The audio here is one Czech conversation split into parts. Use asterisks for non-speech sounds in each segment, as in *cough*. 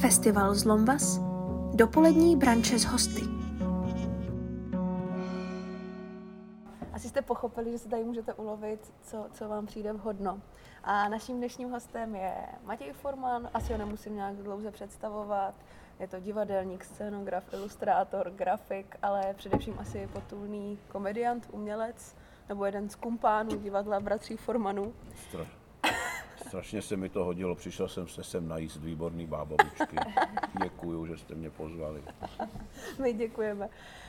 Festival Zlombas, dopolední branče s hosty. Asi jste pochopili, že se tady můžete ulovit, co, co vám přijde vhodno. A naším dnešním hostem je Matěj Forman, asi ho nemusím nějak dlouze představovat. Je to divadelník, scénograf, ilustrátor, grafik, ale především asi potulný komediant, umělec, nebo jeden z kumpánů divadla bratří Formanů. Stra- strašně se mi to hodilo, přišel jsem se sem najíst výborný bábavučky. *laughs* Děkuju, že jste mě pozvali. My děkujeme.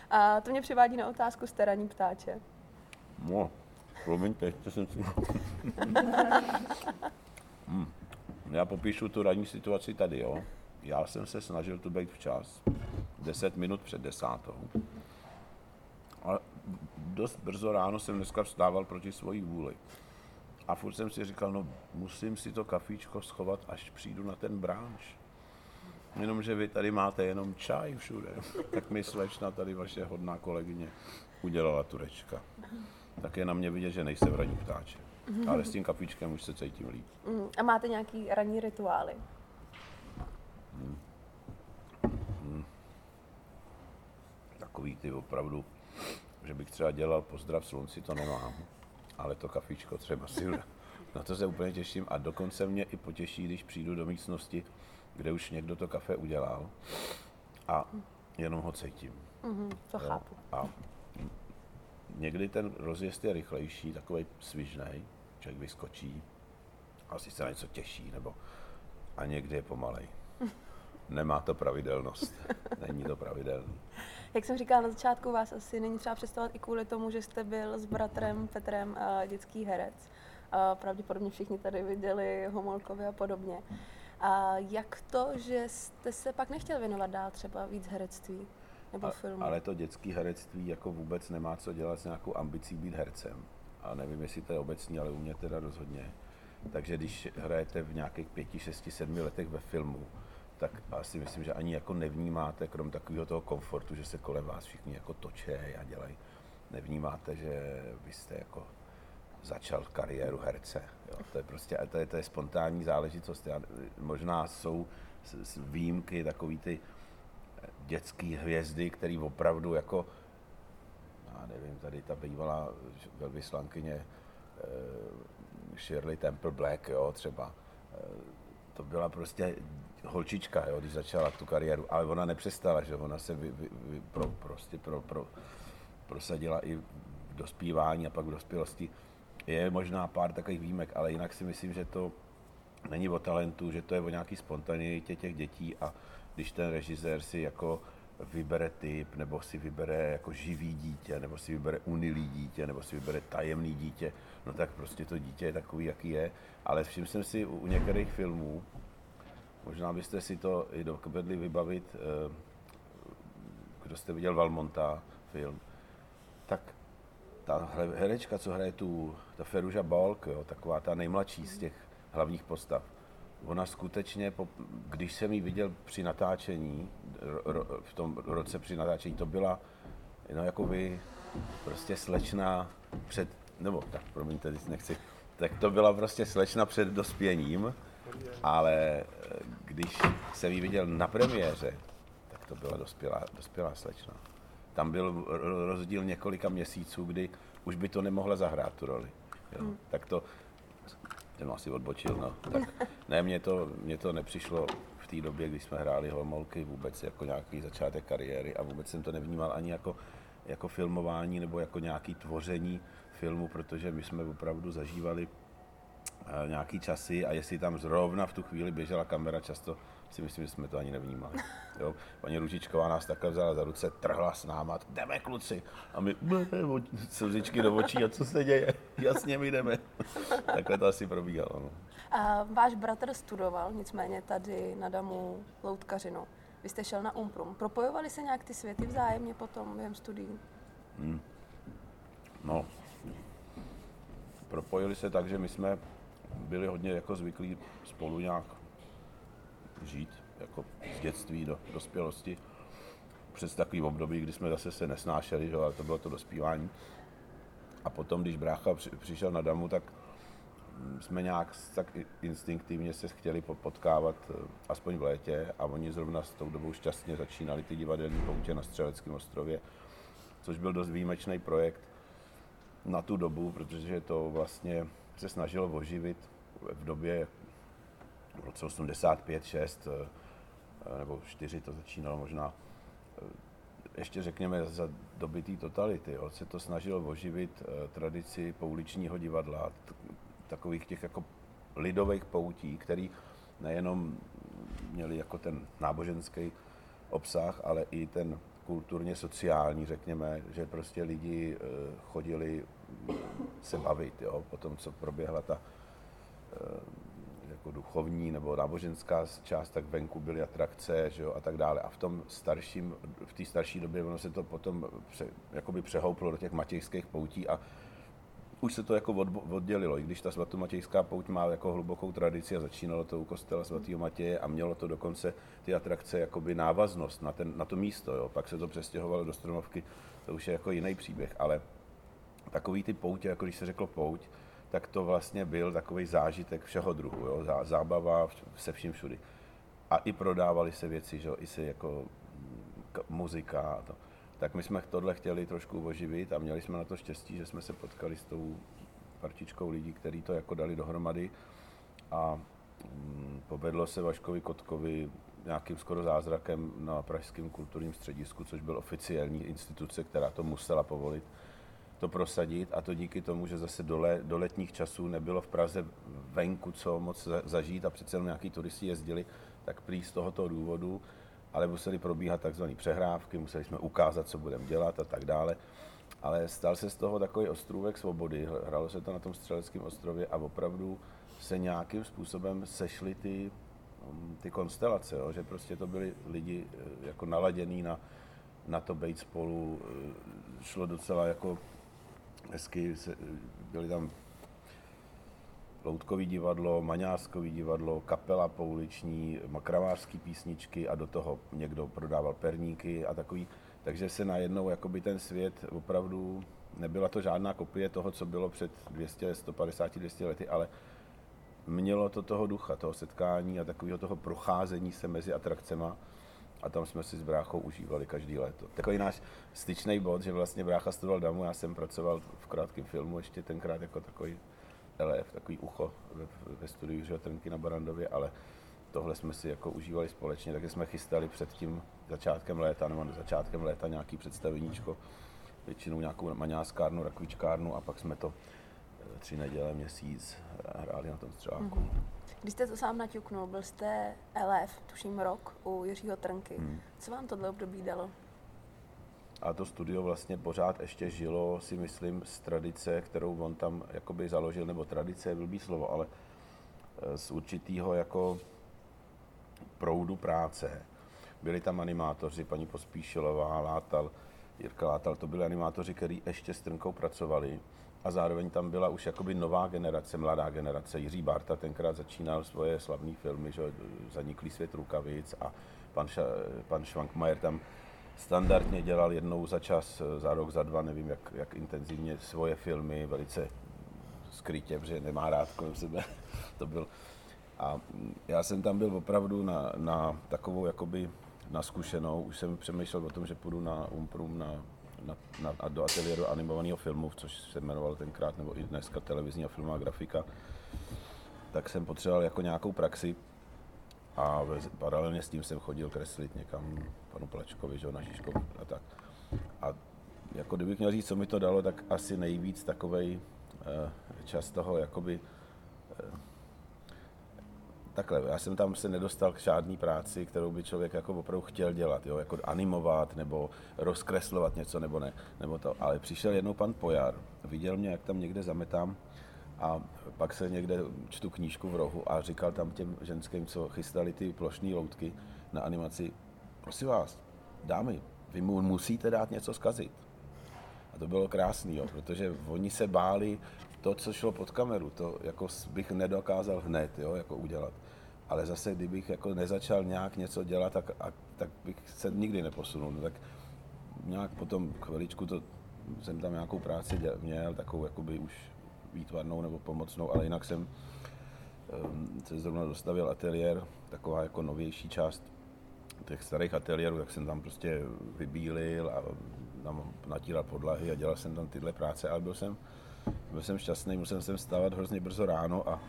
A to mě přivádí na otázku staraní ptáče. No, promiňte, ještě jsem si... *laughs* hmm. Já popíšu tu ranní situaci tady, jo. Já jsem se snažil tu být včas, 10 minut před desátou. Ale dost brzo ráno jsem dneska vstával proti svojí vůli. A furt jsem si říkal, no musím si to kafíčko schovat, až přijdu na ten bránč. Jenomže vy tady máte jenom čaj všude. *laughs* Tak mi slečna tady vaše hodná kolegyně udělala turečka. Tak je na mě vidět, že nejsem ranní ptáče. Ale s tím kafíčkem už se cítím líp. Mm, A máte nějaký ranní rituály? Takový ty opravdu, že bych třeba dělal pozdrav slunci, to nemám. Ale to kafíčko třeba si *laughs* Na to se úplně těším a dokonce mě i potěší, když přijdu do místnosti, kde už někdo to kafe udělal a jenom ho cítím. Mhm, to Jo. chápu. A někdy ten rozjezd je rychlejší, takový svižnej, člověk vyskočí, asi se na něco těší, nebo a někdy je pomalej. Nemá to pravidelnost. *laughs* Není to pravidelný. Jak jsem říkala na začátku, vás asi není třeba představovat i kvůli tomu, že jste byl s bratrem Petrem dětský herec. Pravděpodobně všichni tady viděli Homolkovi a podobně. A jak to, že jste se pak nechtěl věnovat dál třeba víc herectví nebo A, filmu? ale to dětské herectví jako vůbec nemá co dělat s nějakou ambicí být hercem. A nevím, jestli to je obecní, ale u mě teda rozhodně. Takže když hrajete v nějakých pěti, šesti, sedmi letech ve filmu, tak asi myslím, že ani jako nevnímáte, krom takového toho komfortu, že se kolem vás všichni jako toče a dělají, nevnímáte, že vy jste jako začal kariéru herce. Jo. To je prostě, to je, to je spontánní záležitost. Já, možná jsou výjimky takový ty dětské hvězdy, který opravdu jako, já nevím, tady ta bývalá velvyslankyně eh, Shirley Temple Black, jo, třeba, eh, to byla prostě holčička, jo, když začala tu kariéru, ale ona nepřestala, že ona se vy, vy, vy, pro, prostě pro, pro, prosadila i v dospívání a pak v dospělosti. Je možná pár takových výjimek, ale jinak si myslím, že to není o talentu, že to je o nějaký spontaneitě těch dětí a když ten režisér si jako vybere typ, nebo si vybere jako živý dítě, nebo si vybere unilý dítě, nebo si vybere tajemný dítě, no tak prostě to dítě je takový, jaký je. Ale všiml jsem si u některých filmů, možná byste si to i dovedli vybavit, eh, kdo jste viděl Valmonta film, tak ta herečka, co hraje tu, ta Feruža Balk, jo, taková ta nejmladší z těch hlavních postav, ona skutečně, když jsem ji viděl při natáčení, v tom roce při natáčení, to byla, no jako vy, prostě slečna před, nebo tak, promiňte, nechci, tak to byla prostě slečna před dospěním, ale eh, když jsem ji viděl na premiéře, tak to byla dospělá, dospělá slečna. Tam byl ro- rozdíl několika měsíců, kdy už by to nemohla zahrát tu roli. Jo. Tak to, jsem asi odbočil, no. Tak, ne, mně to, mně to nepřišlo v té době, kdy jsme hráli Holmolky vůbec jako nějaký začátek kariéry a vůbec jsem to nevnímal ani jako, jako filmování nebo jako nějaký tvoření filmu, protože my jsme opravdu zažívali nějaký časy a jestli tam zrovna v tu chvíli běžela kamera, často si myslím, že jsme to ani nevnímali. Jo? Paní Ružičková nás takhle vzala za ruce, trhla s náma, jdeme kluci. A my slzičky do očí, a co se děje? Jasně, my jdeme. takhle to asi probíhalo. No. A váš bratr studoval nicméně tady na Damu loutkařinu. Vy jste šel na Umprum. Propojovali se nějak ty světy vzájemně potom během studií? No, propojili se tak, že my jsme byli hodně jako zvyklí spolu nějak žít, jako z dětství do dospělosti. Přes takový období, kdy jsme zase se nesnášeli, že, ale to bylo to dospívání. A potom, když brácha při- přišel na damu, tak jsme nějak tak instinktivně se chtěli potkávat eh, aspoň v létě a oni zrovna s tou dobou šťastně začínali ty divadelní poutě na Střeleckém ostrově, což byl dost výjimečný projekt na tu dobu, protože to vlastně se snažilo oživit v době v roce 85, 6 nebo 4 to začínalo možná ještě řekněme za doby totality, jo, se to snažilo oživit eh, tradici pouličního divadla, takových těch jako lidových poutí, který nejenom měli jako ten náboženský obsah, ale i ten kulturně sociální, řekněme, že prostě lidi eh, chodili se bavit, jo, po tom, co proběhla ta eh, jako duchovní nebo náboženská část, tak venku byly atrakce že jo, a tak dále. A v tom starším, v té starší době ono se to potom pře, jakoby přehouplo do těch matějských poutí a už se to jako od, oddělilo, i když ta svatomatějská pouť má jako hlubokou tradici a začínalo to u kostela svatého Matěje a mělo to dokonce ty atrakce jakoby návaznost na, ten, na to místo, jo. pak se to přestěhovalo do Stromovky, to už je jako jiný příběh, ale takový ty poutě, jako když se řeklo pouť, tak to vlastně byl takový zážitek všeho druhu, jo? zábava se vším všudy. A i prodávali se věci, že? i se jako muzika a to. Tak my jsme tohle chtěli trošku oživit a měli jsme na to štěstí, že jsme se potkali s tou partičkou lidí, kteří to jako dali dohromady a mm, povedlo se Vaškovi Kotkovi nějakým skoro zázrakem na Pražském kulturním středisku, což byl oficiální instituce, která to musela povolit to prosadit a to díky tomu, že zase do, le, do letních časů nebylo v Praze venku co moc zažít a přece jenom nějaký turisti jezdili, tak prý z tohoto důvodu, ale museli probíhat takzvané přehrávky, museli jsme ukázat, co budeme dělat a tak dále. Ale stal se z toho takový ostrůvek svobody, hralo se to na tom Střeleckém ostrově a opravdu se nějakým způsobem sešly ty, um, ty konstelace, jo? že prostě to byli lidi eh, jako naladěný na, na to být spolu, eh, šlo docela jako hezky, se, byly tam Loutkový divadlo, Maňářskový divadlo, kapela pouliční, makravářský písničky a do toho někdo prodával perníky a takový. Takže se najednou jakoby ten svět opravdu, nebyla to žádná kopie toho, co bylo před 200, 150, 200 lety, ale mělo to toho ducha, toho setkání a takového toho procházení se mezi atrakcema a tam jsme si s bráchou užívali každý léto. Takový náš styčný bod, že vlastně brácha studoval damu, já jsem pracoval v krátkém filmu ještě tenkrát jako takový LF, takový ucho ve, ve studiu že, Trnky na Barandově, ale tohle jsme si jako užívali společně, takže jsme chystali před tím začátkem léta, nebo začátkem léta nějaký představeníčko, většinou nějakou maňáskárnu, rakvičkárnu a pak jsme to eh, tři neděle, měsíc hráli na tom střeláku. Mm-hmm. Když jste to sám naťuknul, byl jste LF, tuším rok, u Jiřího Trnky. Hmm. Co vám tohle období dalo? A to studio vlastně pořád ještě žilo, si myslím, z tradice, kterou on tam jakoby založil, nebo tradice je blbý slovo, ale eh, z určitého jako proudu práce. Byli tam animátoři, paní Pospíšilová, Látal, Jirka Látal, to byli animátoři, kteří ještě s Trnkou pracovali a zároveň tam byla už jakoby nová generace, mladá generace. Jiří Barta tenkrát začínal svoje slavné filmy, že Zaniklý svět rukavic a pan, Ša, pan Švankmajer tam standardně dělal jednou za čas, za rok, za dva, nevím jak, jak intenzivně svoje filmy, velice skrytě, protože nemá rád kolem sebe. *laughs* to byl. A já jsem tam byl opravdu na, na takovou jakoby na zkušenou. Už jsem přemýšlel o tom, že půjdu na Umprum na na, na, do ateliéru animovaného filmu, což se jmenoval tenkrát, nebo i dneska televizní a filmová grafika, tak jsem potřeboval jako nějakou praxi a paralelně s tím jsem chodil kreslit někam panu Plačkovi, že, na Žižkov a tak. A jako kdybych měl říct, co mi to dalo, tak asi nejvíc takovej eh, čas toho jakoby eh, takhle, já jsem tam se nedostal k žádný práci, kterou by člověk jako opravdu chtěl dělat, jo, jako animovat nebo rozkreslovat něco nebo ne, nebo to. Ale přišel jednou pan Pojar, viděl mě, jak tam někde zametám a pak se někde čtu knížku v rohu a říkal tam těm ženským, co chystali ty plošné loutky na animaci, prosím vás, dámy, vy mu musíte dát něco zkazit. A to bylo krásný, jo, protože oni se báli to, co šlo pod kameru, to jako bych nedokázal hned jo, jako udělat. Ale zase, kdybych jako nezačal nějak něco dělat, tak, a, tak bych se nikdy neposunul. No, tak nějak potom chviličku to, jsem tam nějakou práci děl, měl, takovou jakoby už výtvarnou nebo pomocnou, ale jinak jsem um, se zrovna dostavil ateliér, taková jako novější část těch starých ateliérů, tak jsem tam prostě vybílil a tam natíral podlahy a dělal jsem tam tyhle práce, ale byl jsem, byl jsem šťastný, musel jsem stávat hrozně brzo ráno a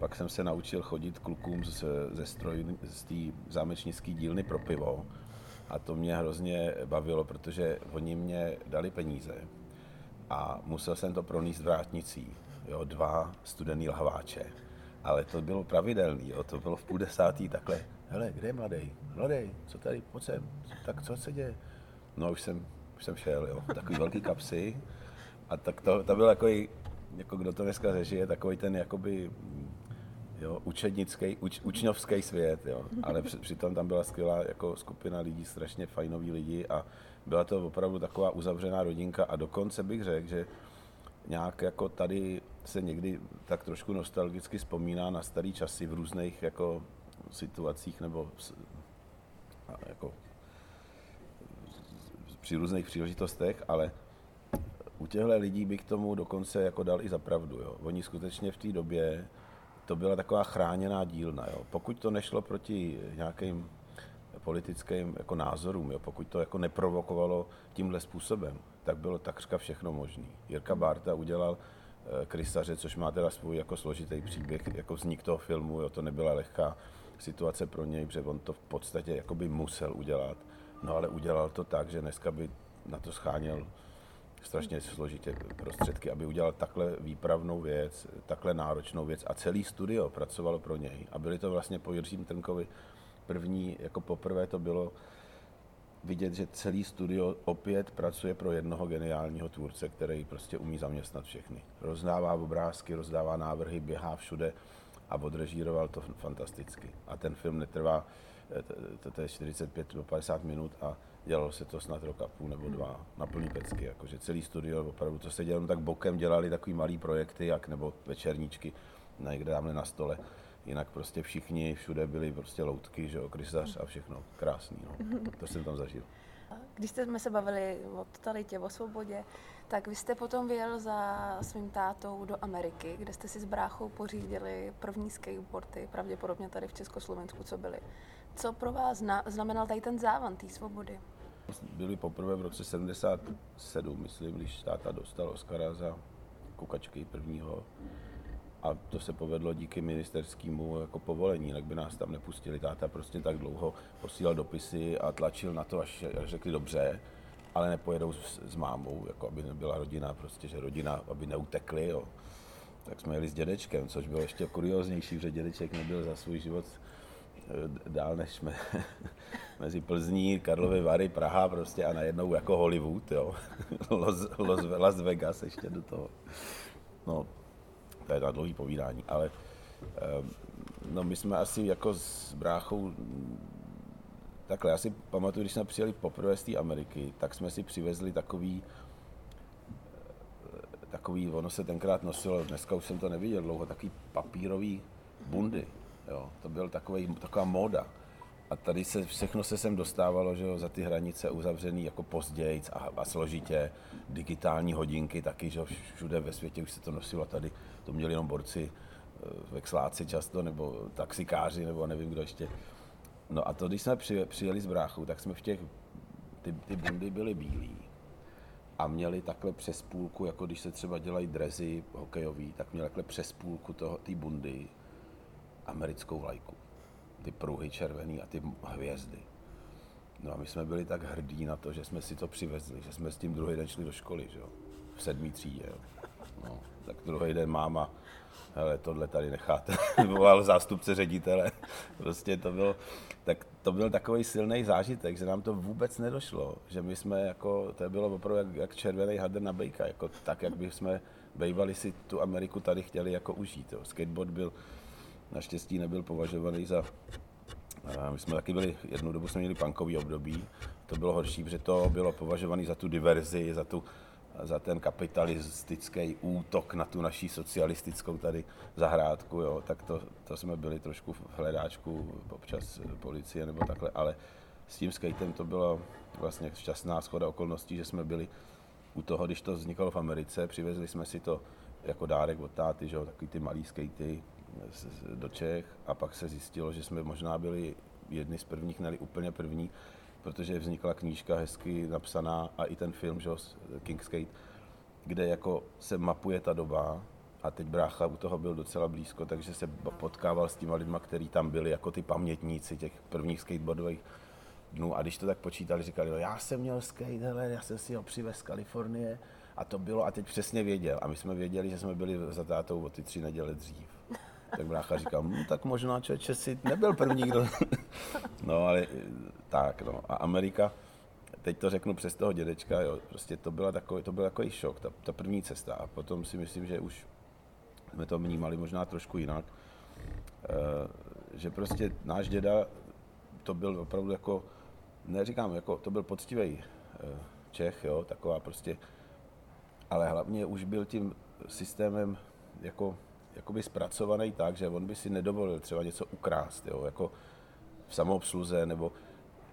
pak jsem se naučil chodit klukům z, ze stroj, z té zámečnické dílny pro pivo a to mě hrozně bavilo, protože oni mě dali peníze a musel jsem to pronést vrátnicí, jo, dva studený lahváče. Ale to bylo pravidelný, jo, to bylo v půl desátý takhle, hele, kde je mladý? Mladý, co tady, pojď sem, tak co se děje? No už jsem, už jsem šel, jo, takový velký kapsy a tak to, to byl jako, jako kdo to dneska řežije, takový ten jakoby jo, učednický, uč, učňovský svět, jo. ale při, přitom tam byla skvělá jako skupina lidí, strašně fajnoví lidi a byla to opravdu taková uzavřená rodinka a dokonce bych řekl, že nějak jako tady se někdy tak trošku nostalgicky vzpomíná na starý časy v různých jako situacích nebo jako při různých příležitostech, ale u těchto lidí bych tomu dokonce jako dal i za pravdu. Jo. Oni skutečně v té době to byla taková chráněná dílna. Jo. Pokud to nešlo proti nějakým politickým jako názorům, jo, pokud to jako neprovokovalo tímhle způsobem, tak bylo takřka všechno možné. Jirka Barta udělal e, Krysaře, což má teda svůj jako složitý příběh, jako vznik toho filmu, jo, to nebyla lehká situace pro něj, protože on to v podstatě jako by musel udělat, no ale udělal to tak, že dneska by na to scháněl strašně složitě prostředky, aby udělal takhle výpravnou věc, takhle náročnou věc a celý studio pracovalo pro něj. A byli to vlastně po Jiřím Trnkovi první, jako poprvé to bylo vidět, že celý studio opět pracuje pro jednoho geniálního tvůrce, který prostě umí zaměstnat všechny. Rozdává obrázky, rozdává návrhy, běhá všude a odrežíroval to fantasticky. A ten film netrvá, to, to je 45 do 50 minut a dělalo se to snad rok a půl nebo dva na plný pecky, jakože celý studio opravdu, to se dělalo tak bokem, dělali takový malý projekty, jak nebo večerníčky, někde dáme na stole. Jinak prostě všichni, všude byly prostě loutky, že jo, krysař a všechno. Krásný, no. To jsem tam zažil. Když jsme se bavili o totalitě, o svobodě, tak vy jste potom vyjel za svým tátou do Ameriky, kde jste si s bráchou pořídili první skateboardy, pravděpodobně tady v Československu, co byly. Co pro vás znamenal tady ten závan té svobody? Byli poprvé v roce 77, myslím, když táta dostal Oscara za kukačky prvního. A to se povedlo díky ministerskému jako povolení, jinak by nás tam nepustili. Táta prostě tak dlouho posílal dopisy a tlačil na to, až, řekli dobře, ale nepojedou s, s mámou, jako aby nebyla rodina, prostě, že rodina, aby neutekli. Jo. Tak jsme jeli s dědečkem, což bylo ještě kurioznější, že dědeček nebyl za svůj život dál než jsme *laughs* mezi Plzní, Karlovy Vary, Praha prostě a najednou jako Hollywood, jo. *laughs* Los, Los, Las Vegas ještě do toho. No, to je na dlouhý povídání, ale ehm, no my jsme asi jako s bráchou takhle, já si pamatuju, když jsme přijeli poprvé z té Ameriky, tak jsme si přivezli takový takový, ono se tenkrát nosilo, dneska už jsem to neviděl dlouho, takový papírový bundy, jo, to byl takový, taková móda. A tady se všechno se sem dostávalo, že jo, za ty hranice uzavřený jako později a, a složitě. Digitální hodinky taky, že jo, všude ve světě už se to nosilo. Tady to měli jenom borci, eh, vexláci často, nebo taxikáři, nebo nevím kdo ještě. No a to, když jsme přijeli z bráchu, tak jsme v těch, ty, ty bundy byly bílí a měli takhle přes půlku, jako když se třeba dělají drezy hokejový, tak měli takhle přes půlku té bundy americkou vlajku ty pruhy červený a ty hvězdy. No a my jsme byli tak hrdí na to, že jsme si to přivezli, že jsme s tím druhý den šli do školy, že jo? v sedmý třídě. Jo? No, tak druhý den máma, hele, tohle tady necháte, *laughs* volal zástupce ředitele. prostě to bylo, tak to byl takový silný zážitek, že nám to vůbec nedošlo, že my jsme jako, to bylo opravdu jak, jak červený hadr na bejka, jako tak, jak by jsme bejvali si tu Ameriku tady chtěli jako užít. Jo. Skateboard byl naštěstí nebyl považovaný za... My jsme taky byli, jednu dobu jsme měli punkový období, to bylo horší, protože to bylo považované za tu diverzi, za, tu, za ten kapitalistický útok na tu naší socialistickou tady zahrádku, jo, tak to, to jsme byli trošku v hledáčku občas policie nebo takhle, ale s tím skatem to bylo vlastně šťastná schoda okolností, že jsme byli u toho, když to vznikalo v Americe, přivezli jsme si to jako dárek od táty, že jo, takový ty malý skatey do Čech a pak se zjistilo, že jsme možná byli jedni z prvních, neli úplně první, protože vznikla knížka hezky napsaná a i ten film, že King Skate, kde jako se mapuje ta doba a teď brácha u toho byl docela blízko, takže se potkával s těma lidma, kteří tam byli jako ty pamětníci těch prvních skateboardových dnů. A když to tak počítali, říkali, jo, já jsem měl skate, hele, já jsem si ho přivez z Kalifornie. A to bylo a teď přesně věděl. A my jsme věděli, že jsme byli za tátou o ty tři neděle dřív. Tak brácha říkal, hm, tak možná člověče si nebyl první, kdo... *laughs* no ale tak, no. A Amerika, teď to řeknu přes toho dědečka, jo, prostě to, byla takový, to byl takový šok, ta, ta první cesta. A potom si myslím, že už jsme to vnímali možná trošku jinak. E, že prostě náš děda, to byl opravdu jako, neříkám, jako, to byl poctivý e, Čech, jo, taková prostě, ale hlavně už byl tím systémem jako jakoby zpracovaný tak, že on by si nedovolil třeba něco ukrást, jo, jako v samoobsluze, nebo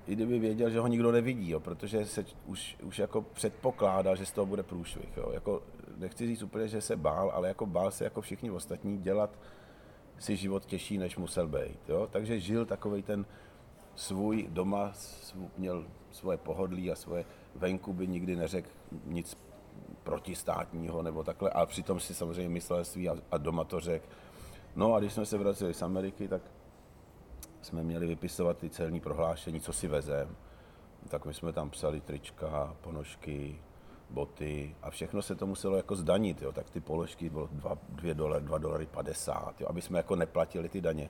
i kdyby věděl, že ho nikdo nevidí, jo, protože se už, už jako předpokládá, že z toho bude průšvih. Jo. Jako, nechci říct úplně, že se bál, ale jako bál se jako všichni ostatní dělat si život těžší, než musel být. Jo. Takže žil takový ten svůj doma, svůj, měl svoje pohodlí a svoje venku by nikdy neřekl nic protistátního nebo takhle, ale přitom si samozřejmě myslel svý a, a doma to řekl. No a když jsme se vraceli z Ameriky, tak jsme měli vypisovat ty celní prohlášení, co si vezem. Tak my jsme tam psali trička, ponožky, boty a všechno se to muselo jako zdanit, jo. tak ty položky bylo 2, 2 dolary, 2 dolary 50, jo, aby jsme jako neplatili ty daně.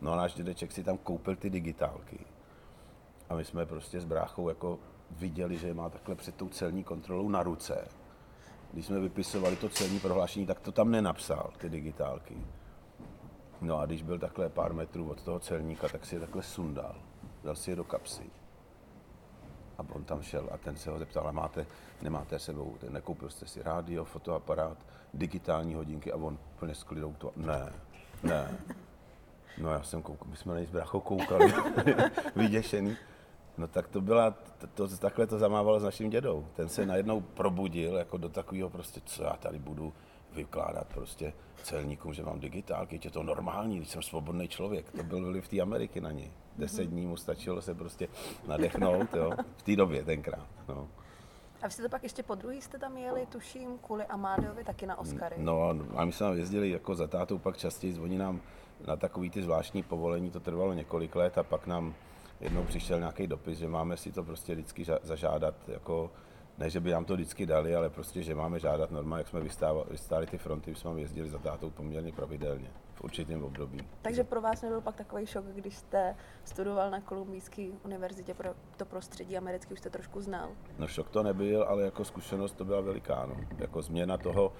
No a náš dědeček si tam koupil ty digitálky. A my jsme prostě s bráchou jako viděli, že má takhle před tou celní kontrolou na ruce když jsme vypisovali to celní prohlášení, tak to tam nenapsal, ty digitálky. No a když byl takhle pár metrů od toho celníka, tak si je takhle sundal, dal si je do kapsy. A on tam šel a ten se ho zeptal, ale máte, nemáte sebou, nekoupil jste si rádio, fotoaparát, digitální hodinky a on plně s klidou to, ne, ne. No já jsem koukal, my jsme na něj s brachou koukali, *laughs* vyděšený. No tak to byla, to, to, takhle to zamávalo s naším dědou. Ten se najednou probudil jako do takového prostě, co já tady budu vykládat prostě celníkům, že mám digitálky, je to normální, když jsem svobodný člověk. To byl vliv té Ameriky na něj. Deset dní mu stačilo se prostě nadechnout, jo, v té době tenkrát. No. A vy jste to pak ještě po druhý jste tam jeli, tuším, kvůli Amádiovi taky na Oscary. No a my jsme tam jezdili jako za tátou pak častěji, zvoní nám na takový ty zvláštní povolení, to trvalo několik let a pak nám jednou přišel nějaký dopis, že máme si to prostě vždycky zažádat, jako, ne, že by nám to vždycky dali, ale prostě, že máme žádat normálně, jak jsme vystávali, vystáli ty fronty, jsme jezdili za tátou poměrně pravidelně v určitém období. Takže pro vás nebyl pak takový šok, když jste studoval na Kolumbijské univerzitě pro to prostředí americké, už jste trošku znal? No šok to nebyl, ale jako zkušenost to byla veliká, no. Jako změna toho,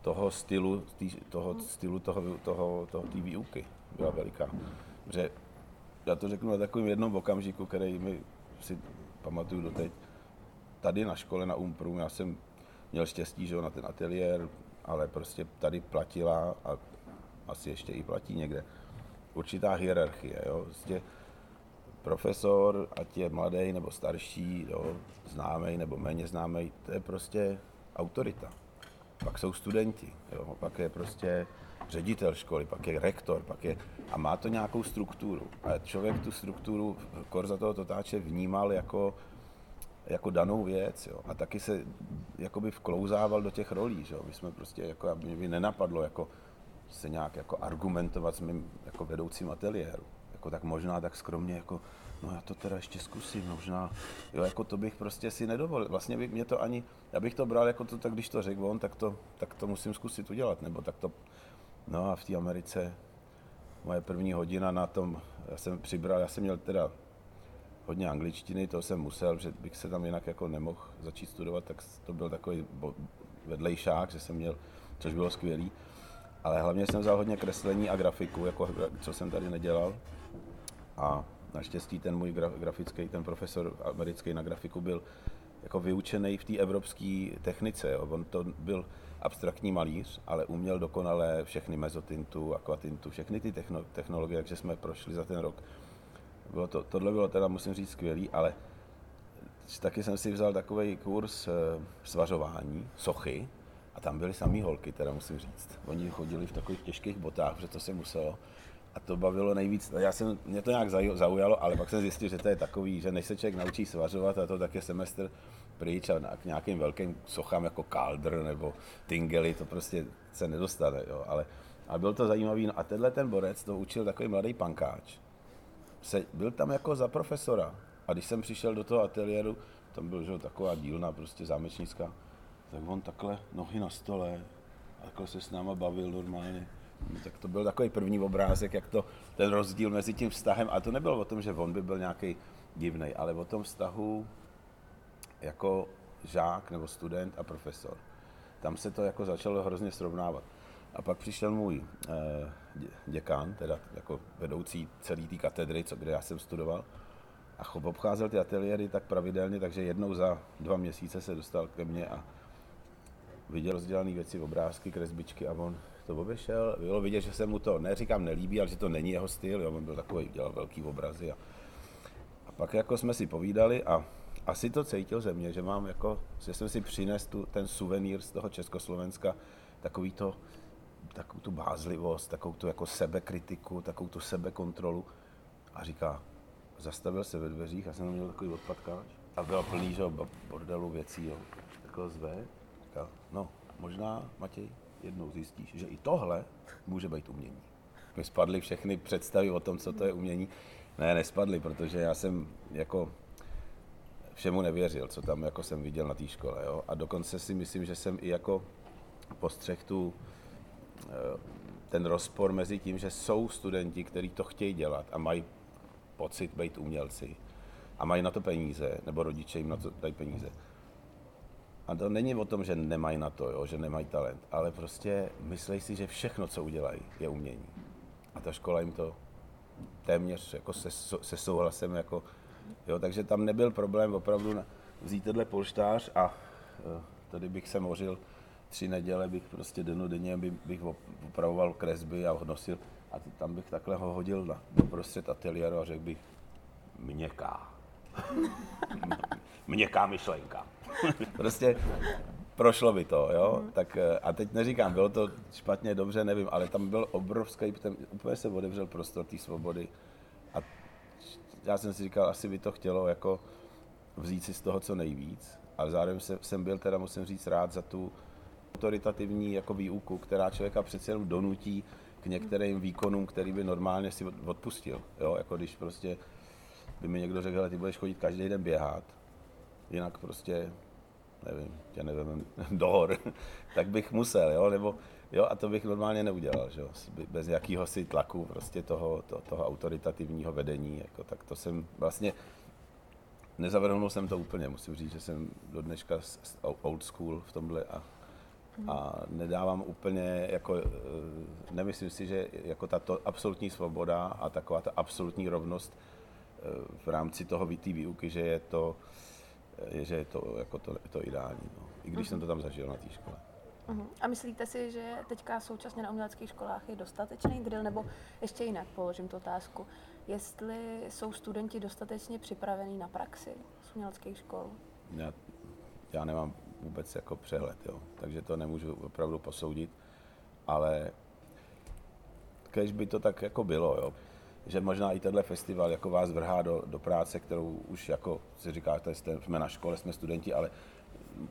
toho stylu, tý, toho stylu toho, toho, toho, té výuky byla veliká. Že já to řeknu na takovém jednom okamžiku, který mi si pamatuju doteď. Tady na škole na Umpru, já jsem měl štěstí, že na ten ateliér, ale prostě tady platila a asi ještě i platí někde určitá hierarchie. Jo? Prostě profesor, ať je mladý nebo starší, jo, známý nebo méně známý, to je prostě autorita. Pak jsou studenti, jo, pak je prostě ředitel školy, pak je rektor, pak je, a má to nějakou strukturu. A člověk tu strukturu kor za toho totáče vnímal jako, jako danou věc, jo. A taky se jakoby vklouzával do těch rolí, že jo. My jsme prostě, jako, mě by nenapadlo, jako se nějak jako argumentovat s mým jako vedoucím ateliéru. Jako tak možná tak skromně, jako no já to teda ještě zkusím, možná, jo, jako to bych prostě si nedovolil. Vlastně by mě to ani, já bych to bral jako to, tak když to řekl on, tak to, tak to musím zkusit udělat, nebo tak to No a v té Americe moje první hodina na tom, já jsem přibral, já jsem měl teda hodně angličtiny, to jsem musel, že bych se tam jinak jako nemohl začít studovat, tak to byl takový vedlejšák, že jsem měl, což bylo skvělý. Ale hlavně jsem vzal hodně kreslení a grafiku, jako, co jsem tady nedělal. A naštěstí ten můj grafický, ten profesor americký na grafiku byl jako vyučený v té evropské technice. Jo. On to byl abstraktní malíř, ale uměl dokonale všechny mezotintu, akvatintu, všechny ty technologie, takže jsme prošli za ten rok. Bylo to, tohle bylo teda, musím říct, skvělý, ale taky jsem si vzal takový kurz eh, svařování, sochy, A tam byly samý holky, teda musím říct. Oni chodili v takových těžkých botách, protože to se muselo. A to bavilo nejvíc. Já jsem, mě to nějak zaujalo, ale pak jsem zjistil, že to je takový, že než se člověk naučí svařovat, a to tak je semestr pryč a k nějakým velkým sochám jako Kaldr nebo Tingely, to prostě se nedostane. Jo. Ale, ale byl to zajímavý. No a tenhle ten borec to učil takový mladý pankáč. Se, byl tam jako za profesora. A když jsem přišel do toho ateliéru, tam byl že, taková dílna, prostě zámečnická, tak on takhle nohy na stole, takhle se s náma bavil normálně. No, tak to byl takový první obrázek, jak to, ten rozdíl mezi tím vztahem, a to nebylo o tom, že on by byl nějaký divný, ale o tom vztahu jako žák nebo student a profesor. Tam se to jako začalo hrozně srovnávat. A pak přišel můj eh, děkan, teda jako vedoucí celé té katedry, co, kde já jsem studoval, a obcházel ty ateliéry tak pravidelně, takže jednou za dva měsíce se dostal ke mně a viděl rozdělané věci, obrázky, kresbičky a on to obešel. Bylo vidět, že se mu to, neříkám nelíbí, ale že to není jeho styl, jo, on byl takový, dělal velký obrazy. A, a pak jako jsme si povídali a asi to cítil ze mě, že mám jako, že jsem si přinesl tu, ten suvenýr z toho Československa, takový to, takovou tu bázlivost, takovou tu jako sebekritiku, takovou tu sebekontrolu. A říká, zastavil se ve dveřích, já jsem měl takový odpadkáč a byl plný, že bordelu věcí, jo. Tak ho zve, říká, no, možná, Matěj, jednou zjistíš, že i tohle může být umění. My spadly všechny představy o tom, co to je umění. Ne, nespadly, protože já jsem jako všemu nevěřil, co tam jako jsem viděl na té škole. Jo? A dokonce si myslím, že jsem i jako postřeh tu, eh, ten rozpor mezi tím, že jsou studenti, kteří to chtějí dělat a mají pocit být umělci a mají na to peníze, nebo rodiče jim na to dají peníze. A to není o tom, že nemají na to, jo, že nemají talent, ale prostě myslí si, že všechno, co udělají, je umění. A ta škola jim to téměř jako se, se souhlasem, jako, jo, takže tam nebyl problém opravdu vzít tenhle polštář a e, tady bych se mořil tři neděle, bych prostě denně by, bych opravoval kresby a nosil a tam bych takhle ho hodil na, do prostřed ateliéru a řekl bych, měkká. *laughs* měkká myšlenka. *laughs* prostě prošlo by to, jo. Tak, eh, a teď neříkám, bylo to špatně, dobře, nevím, ale tam byl obrovský, ten, úplně se otevřel prostor té svobody. Já jsem si říkal, asi by to chtělo jako vzít si z toho co nejvíc. Ale zároveň jsem, byl teda, musím říct, rád za tu autoritativní jako výuku, která člověka přece jenom donutí k některým výkonům, který by normálně si odpustil. Jo? Jako když prostě by mi někdo řekl, že ty budeš chodit každý den běhat, jinak prostě, nevím, tě nevím, *laughs* do hor, *laughs* tak bych musel, jo? Nebo, jo, a to bych normálně neudělal, že jo? bez si tlaku prostě toho, to, toho autoritativního vedení, jako, tak to jsem vlastně, nezavrhnul jsem to úplně, musím říct, že jsem do dneška old school v tomhle a a nedávám úplně, jako, eh, nemyslím si, že jako tato absolutní svoboda a taková ta absolutní rovnost eh, v rámci toho té výuky, že je to, eh, že je to, jako to, to ideální. No. I když jsem to tam zažil na té škole. Uh-huh. A myslíte si, že teďka současně na uměleckých školách je dostatečný drill, nebo ještě jinak položím tu otázku, jestli jsou studenti dostatečně připravení na praxi z uměleckých škol? Já, já nemám vůbec jako přehled, jo. takže to nemůžu opravdu posoudit, ale když by to tak jako bylo, jo. že možná i tenhle festival jako vás vrhá do, do práce, kterou už jako si říkáte, jste, jsme na škole, jsme studenti, ale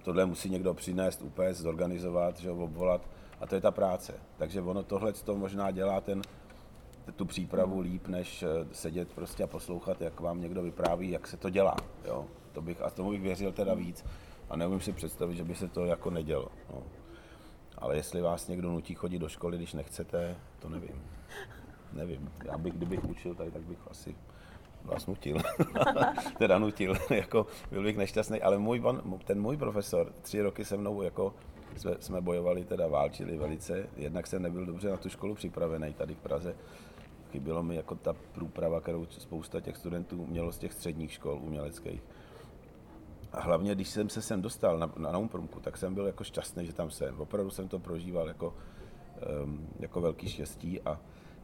tohle musí někdo přinést, úplně zorganizovat, že obvolat a to je ta práce. Takže ono tohle to možná dělá ten, tu přípravu líp, než eh, sedět prostě a poslouchat, jak vám někdo vypráví, jak se to dělá. Jo? To bych, a tomu bych věřil teda víc. A neumím si představit, že by se to jako nedělo. No. Ale jestli vás někdo nutí chodit do školy, když nechcete, to nevím. Nevím. Já bych, kdybych učil tady, tak bych asi vás nutil. *laughs* teda nutil, *laughs* jako byl bych nešťastný, ale můj, ten můj profesor, tři roky se mnou jako jsme, jsme bojovali, teda válčili velice. Jednak jsem nebyl dobře na tu školu připravený tady v Praze. Chybělo mi jako ta průprava, kterou spousta těch studentů mělo z těch středních škol uměleckých a hlavně, když jsem se sem dostal na, na Naumprumku, tak jsem byl jako šťastný, že tam jsem. Opravdu jsem to prožíval jako, um, jako velký štěstí a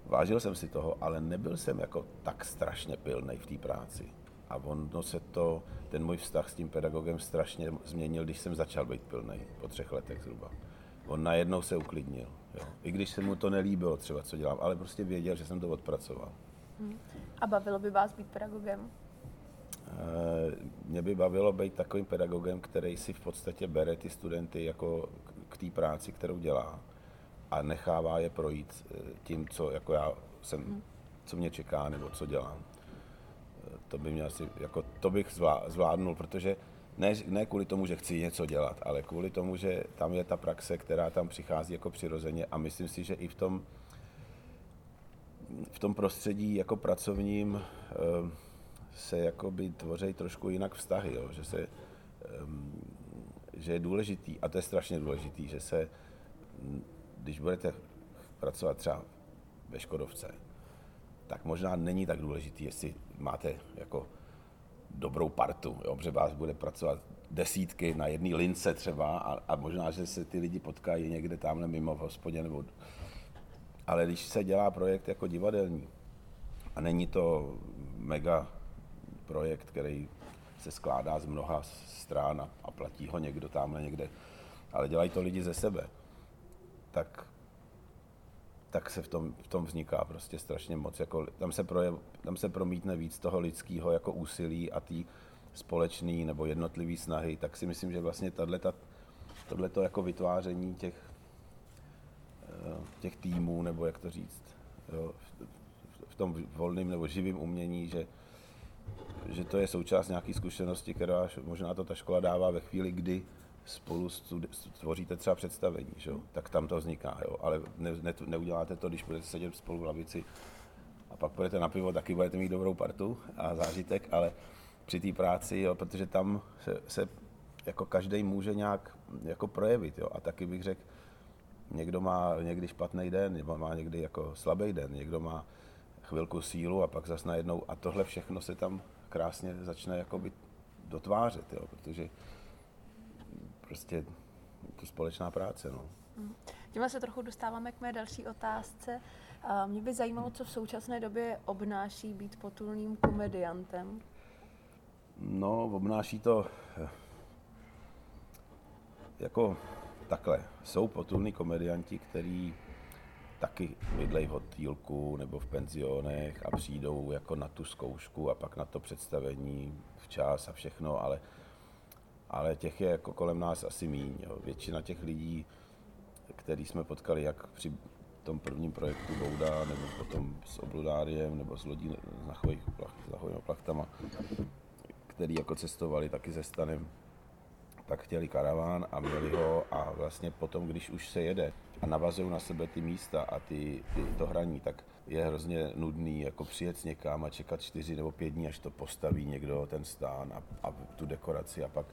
vážil jsem si toho, ale nebyl jsem jako tak strašně pilný v té práci. A ono se to, ten můj vztah s tím pedagogem strašně změnil, když jsem začal být pilný po třech letech zhruba. on najednou se uklidnil. Jo. I když se mu to nelíbilo třeba, co dělám, ale prostě věděl, že jsem to odpracoval. Hmm. A bavilo by vás být pedagogem? Eh, mě by bavilo být takovým pedagogem, který si v podstatě bere ty studenty jako k té práci, kterou dělá a nechává je projít eh, tím, co jako já jsem, hmm. co mě čeká nebo co dělám. Eh, to by mě asi, jako to bych zvládnul, protože ne, ne kvůli tomu, že chci něco dělat, ale kvůli tomu, že tam je ta praxe, která tam přichází jako přirozeně a myslím si, že i v tom, v tom prostředí jako pracovním se jakoby tvoří trošku jinak vztahy, jo? že se že je důležitý, a to je strašně důležitý, že se, když budete pracovat třeba ve Škodovce, tak možná není tak důležitý, jestli máte jako dobrou partu, jo? protože vás bude pracovat desítky na jedné lince třeba a, a možná, že se ty lidi potkají někde tamhle mimo v hospodě nebo... Ale když se dělá projekt jako divadelní a není to mega projekt, který se skládá z mnoha strán a, a platí ho někdo tamhle někde, ale dělají to lidi ze sebe, tak, tak se v tom, v tom vzniká prostě strašně moc. Jako, tam, se projev, tam se promítne víc toho lidského jako úsilí a té společný nebo jednotlivý snahy, tak si myslím, že vlastně tohle to jako vytváření těch, eh, těch týmů, nebo jak to říct, jo, v tom volným nebo živým umění, že, že to je součást nějaké zkušenosti, která možná to ta škola dává ve chvíli, kdy spolu tvoříte třeba představení, že? tak tam to vzniká, jo? ale ne, ne, neuděláte to, když budete sedět spolu v lavici a pak budete na pivo, taky budete mít dobrou partu a zážitek, ale při té práci, jo, protože tam se, se jako každý může nějak jako projevit, jo, a taky bych řekl, někdo má někdy špatný den, nebo má někdy jako slabý den, někdo má chvilku sílu a pak zase najednou, a tohle všechno se tam krásně začne jakoby dotvářet, jo, protože prostě to společná práce. No. Mm. Tímhle se trochu dostáváme k mé další otázce. Mě by zajímalo, co v současné době obnáší být potulným komediantem. No, obnáší to eh, jako takhle. Jsou potulní komedianti, který taky bydlejí v hotýlku nebo v penzionech a přijdou jako na tu zkoušku a pak na to představení včas a všechno, ale, ale těch je jako kolem nás asi míň. Jo. Většina těch lidí, který jsme potkali jak při tom prvním projektu Bouda, nebo potom s Obludáriem, nebo s lodí s nachovými plachtama, který jako cestovali taky ze stanem, tak chtěli karaván a měli ho a vlastně potom, když už se jede a navazují na sebe ty místa a ty, ty to hraní, tak je hrozně nudný jako přijet někam a čekat čtyři nebo pět dní, až to postaví někdo, ten stán a, a tu dekoraci a pak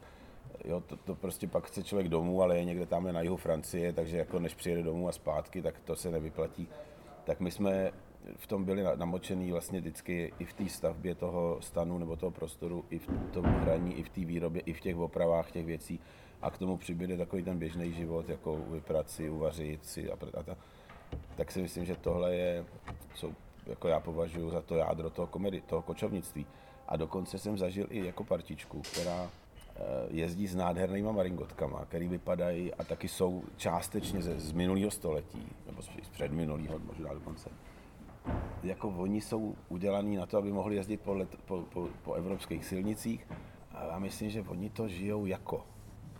jo, to, to, prostě pak chce člověk domů, ale je někde tam na jihu Francie, takže jako než přijede domů a zpátky, tak to se nevyplatí. Tak my jsme v tom byli namočený vlastně vždycky i v té stavbě toho stanu nebo toho prostoru, i v tom hraní, i v té výrobě, i v těch opravách těch věcí. A k tomu přibyde takový ten běžný život, jako vyprat si, uvařit si a, a ta, tak si myslím, že tohle je, co jako já považuji za to jádro toho komedy, toho kočovnictví. A dokonce jsem zažil i jako partičku, která jezdí s nádhernýma maringotkama, který vypadají a taky jsou částečně z, z minulého století, nebo z předminulého možná dokonce. Jako oni jsou udělaný na to, aby mohli jezdit po, let, po, po, po evropských silnicích a já myslím, že oni to žijou jako,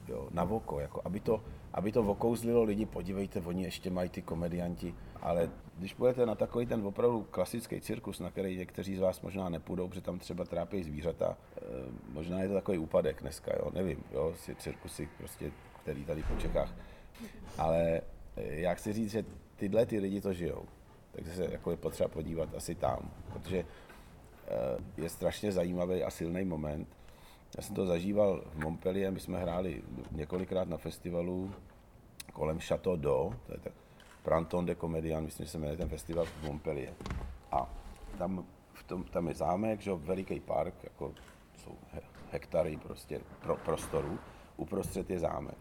jo, na voko, jako aby to, aby to vokouzlilo lidi, podívejte, oni ještě mají ty komedianti, ale když budete na takový ten opravdu klasický cirkus, na který někteří z vás možná nepůjdou, protože tam třeba trápí zvířata, e, možná je to takový úpadek dneska, jo, nevím, jo, cirkusy prostě, který tady po Čechách, ale eh, já chci říct, že tyhle ty lidi to žijou takže se jako je potřeba podívat asi tam, protože eh, je strašně zajímavý a silný moment. Já jsem to zažíval v Montpellier, my jsme hráli několikrát na festivalu kolem Chateau d'Eau, to je tak Pranton de Comedian, myslím, že se jmenuje ten festival v Montpellier. A tam, v tom, tam je zámek, že veliký park, jako jsou hektary prostě pro, prostoru, uprostřed je zámek.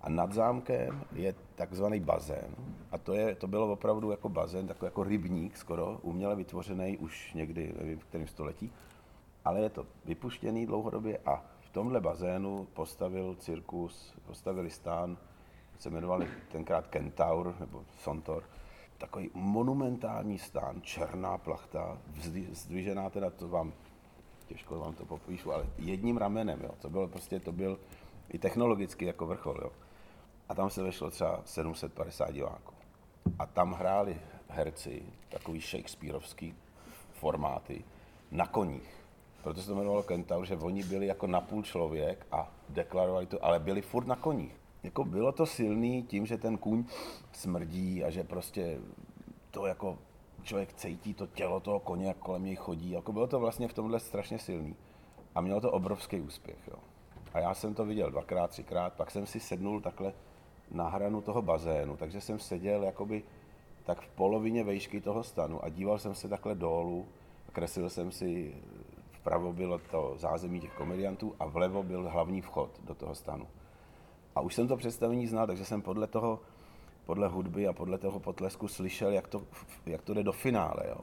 A nad zámkem je takzvaný bazén. A to, je, to bylo opravdu jako bazén, takový jako rybník skoro, uměle vytvořený už někdy, nevím v kterém století. Ale je to vypuštěný dlouhodobě a v tomhle bazénu postavil cirkus, postavili stán se jmenovali tenkrát Kentaur nebo Sontor. Takový monumentální stán, černá plachta, zdvižená teda, to vám, těžko vám to popíšu, ale jedním ramenem, jo. To bylo prostě, to byl i technologicky jako vrchol, jo. A tam se vešlo třeba 750 diváků. A tam hráli herci, takový Shakespeareovský formáty, na koních. Proto se to jmenovalo Kentaur, že oni byli jako napůl člověk a deklarovali to, ale byli furt na koních. Jako bylo to silný tím, že ten kůň smrdí a že prostě to jako člověk cítí to tělo toho koně, jak kolem něj chodí. Jako bylo to vlastně v tomhle strašně silný. A mělo to obrovský úspěch. Jo. A já jsem to viděl dvakrát, třikrát, pak jsem si sednul takhle na hranu toho bazénu, takže jsem seděl jakoby tak v polovině vejšky toho stanu a díval jsem se takhle dolů, kreslil jsem si, vpravo bylo to zázemí těch komediantů a vlevo byl hlavní vchod do toho stanu. A už jsem to představení znal, takže jsem podle toho, podle hudby a podle toho potlesku slyšel, jak to, jak to jde do finále. Jo.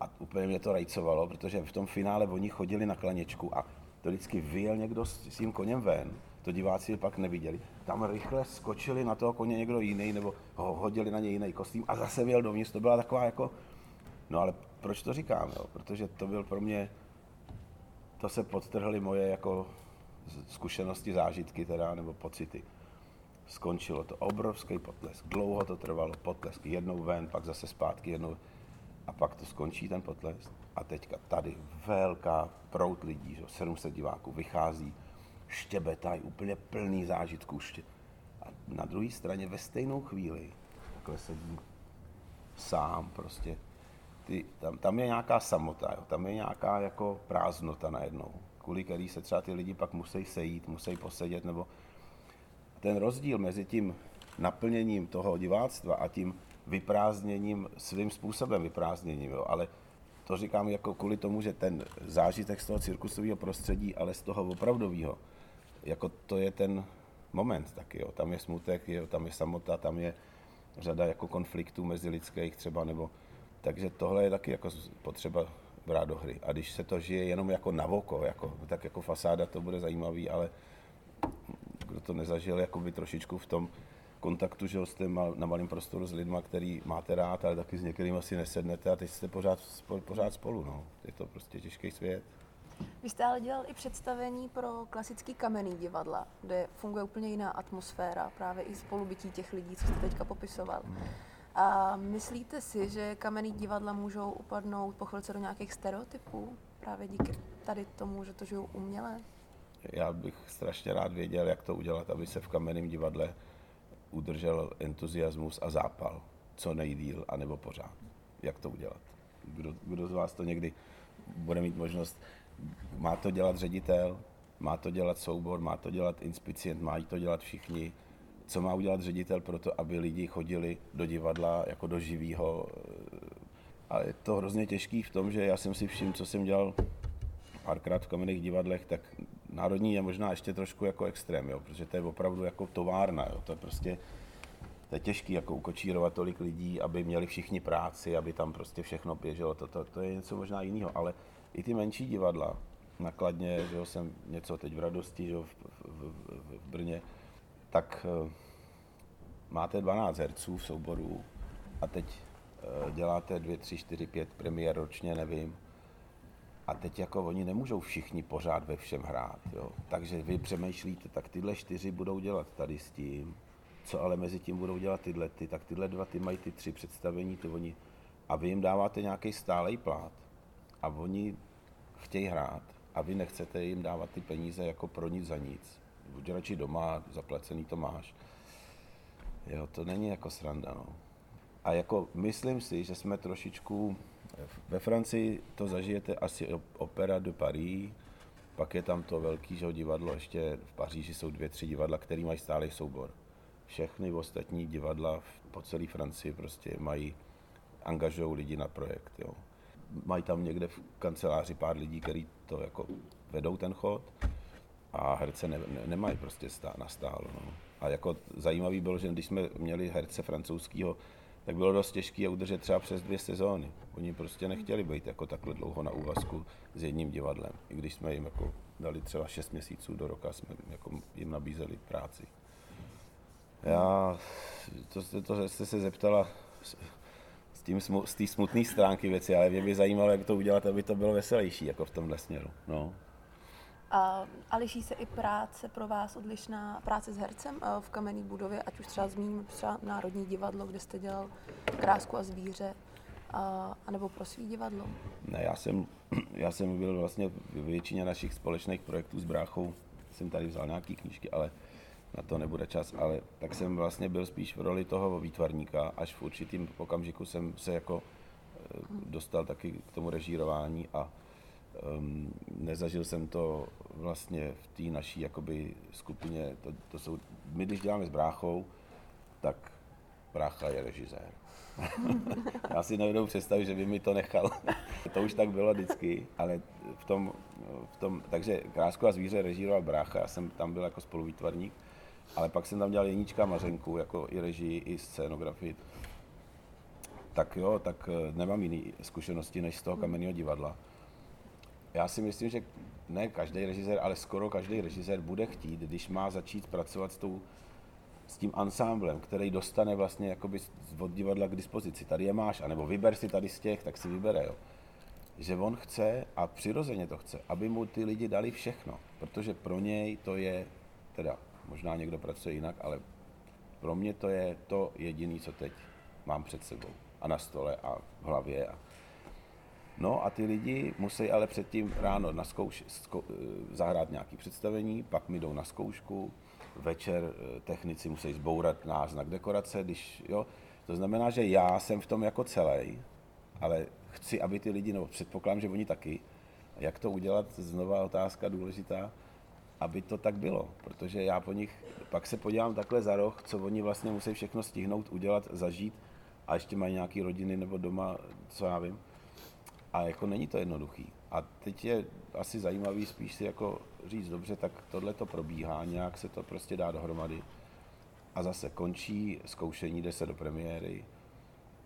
A úplně mě to rajcovalo, protože v tom finále oni chodili na klaněčku a to vždycky vyjel někdo s tím koněm ven, to diváci pak neviděli. Tam rychle skočili na toho koně někdo jiný, nebo ho hodili na něj jiný kostým a zase vyjel dovnitř. To byla taková jako... No ale proč to říkám, jo? Protože to byl pro mě... To se podtrhly moje jako zkušenosti, zážitky teda, nebo pocity. Skončilo to obrovský potlesk. Dlouho to trvalo, potlesk. Jednou ven, pak zase zpátky, jednou a pak to skončí ten potlesk. A teďka tady velká prout lidí, že 700 diváků vychází, štěbetají, úplně plný zážitků. A na druhé straně ve stejnou chvíli takhle sedí sám prostě. Ty, tam, tam je nějaká samota, jo, tam je nějaká jako prázdnota najednou, kvůli který se třeba ty lidi pak musí sejít, musí posedět, nebo ten rozdíl mezi tím naplněním toho diváctva a tím vyprázdněním, svým způsobem vyprázdněním, jo, ale to říkám jako kvůli tomu, že ten zážitek z toho cirkusového prostředí, ale z toho opravdového, jako to je ten moment taky, jo. Tam je smutek, jo, tam je samota, tam je řada jako konfliktů mezi lidských třeba, nebo takže tohle je taky jako potřeba brát do hry. A když se to žije jenom jako na voko, jako, tak jako fasáda to bude zajímavý, ale kdo to nezažil jako by trošičku v tom kontaktu, že jste na malém prostoru s lidma, který máte rád, ale taky s některým asi nesednete a teď jste pořád, pořád spolu. No. Je to prostě těžký svět. Vy jste ale dělal i představení pro klasický kamenný divadla, kde funguje úplně jiná atmosféra, právě i spolubytí těch lidí, co jste teďka popisoval. Mm. A myslíte si, že kamenný divadla můžou upadnout po chvilce do nějakých stereotypů, právě díky tady tomu, že to žijou uměle? Já bych strašně rád věděl, jak to udělat, aby se v kamenném divadle udržel entuziasmus a zápal co nejdíl, anebo pořád. Jak to udělat? Kdo, kdo z vás to někdy bude mít možnost má to dělat ředitel, má to dělat soubor, má to dělat inspicient, mají to dělat všichni. Co má udělat ředitel pro to, aby lidi chodili do divadla jako do živého. A je to hrozně těžký v tom, že já jsem si všiml, co jsem dělal párkrát v kamenných divadlech, tak národní je možná ještě trošku jako extrém, jo, protože to je opravdu jako továrna, jo, to je prostě to je těžký jako ukočírovat tolik lidí, aby měli všichni práci, aby tam prostě všechno běželo, to, to, to je něco možná jiného, ale i ty menší divadla, nakladně, že jo, jsem něco teď v radosti, že jo, v, v, v, v Brně, tak uh, máte 12 herců v souboru a teď uh, děláte 2, 3, 4, 5 premiér ročně, nevím. A teď jako oni nemůžou všichni pořád ve všem hrát, jo. Takže vy přemýšlíte, tak tyhle čtyři budou dělat tady s tím, co ale mezi tím budou dělat tyhle ty, tak tyhle dva ty mají ty tři představení, ty oni, a vy jim dáváte nějaký stálej plát a oni chtějí hrát a vy nechcete jim dávat ty peníze jako pro nic za nic. Buď radši doma, zaplacený to máš. Jo, to není jako sranda, no. A jako myslím si, že jsme trošičku, ve Francii to zažijete asi Opera de Paris, pak je tam to velký že, divadlo, ještě v Paříži jsou dvě, tři divadla, které mají stálý soubor. Všechny ostatní divadla po celé Francii prostě mají, angažují lidi na projekt. Jo mají tam někde v kanceláři pár lidí, kteří to jako vedou ten chod a herce ne, ne, nemají prostě stá, nastálo. No. A jako zajímavý bylo, že když jsme měli herce francouzského, tak bylo dost těžké je udržet třeba přes dvě sezóny. Oni prostě nechtěli být jako takhle dlouho na úvazku s jedním divadlem. I když jsme jim jako dali třeba šest měsíců do roka, jsme jako jim nabízeli práci. Já, to, to, to jste se zeptala z, z, tím, z té smutné stránky věci, ale mě by zajímalo, jak to udělat, aby to bylo veselější, jako v tomhle směru. No. A, a liší se i práce pro vás odlišná práce s hercem v kamenné budově, ať už třeba zmíním třeba Národní divadlo, kde jste dělal Krásku a zvíře, a, anebo pro svý divadlo? Ne, já jsem, *clears throat* já jsem byl vlastně většině našich společných projektů s bráchou, jsem tady vzal nějaké knížky, ale na to nebude čas, ale tak jsem vlastně byl spíš v roli toho výtvarníka, až v určitým okamžiku jsem se jako eh, dostal taky k tomu režírování a um, nezažil jsem to vlastně v té naší jakoby skupině, to, to jsou, my když děláme s bráchou, tak brácha je režisér. *laughs* Já si nevedou představit, že by mi to nechal. *laughs* to už tak bylo vždycky, ale v tom, v tom takže Krásku a zvíře režíroval brácha, já jsem tam byl jako spoluvýtvarník, ale pak jsem tam dělal Jeníčka Mařenku, jako i režii, i scénografii. Tak jo, tak eh, nemám jiný zkušenosti než z toho kamenného divadla. Já si myslím, že ne každý režisér, ale skoro každý režisér bude chtít, když má začít pracovat s, tou, s tím ansámblem, který dostane vlastně jakoby od divadla k dispozici. Tady je máš, anebo vyber si tady z těch, tak si vybere. Jo. Že on chce, a přirozeně to chce, aby mu ty lidi dali všechno, protože pro něj to je, teda možná někdo pracuje jinak, ale pro mě to je to jediné, co teď mám před sebou a na stole a v hlavě. A... No a ty lidi musí ale předtím ráno na zkouš, zko, eh, zahrát nějaké představení, pak mi jdou na zkoušku, večer eh, technici musí zbourat náznak dekorace, když, jo, to znamená, že já jsem v tom jako celý, ale chci, aby ty lidi, nebo předpokládám, že oni taky, jak to udělat, znova otázka důležitá, aby to tak bylo, protože já po nich pak se podívám takhle za roh, co oni vlastně musí všechno stihnout, udělat, zažít a ještě mají nějaký rodiny nebo doma, co já vím. A jako není to jednoduchý. A teď je asi zajímavý spíš si jako říct, dobře, tak tohle to probíhá, nějak se to prostě dá dohromady. A zase končí zkoušení, jde se do premiéry.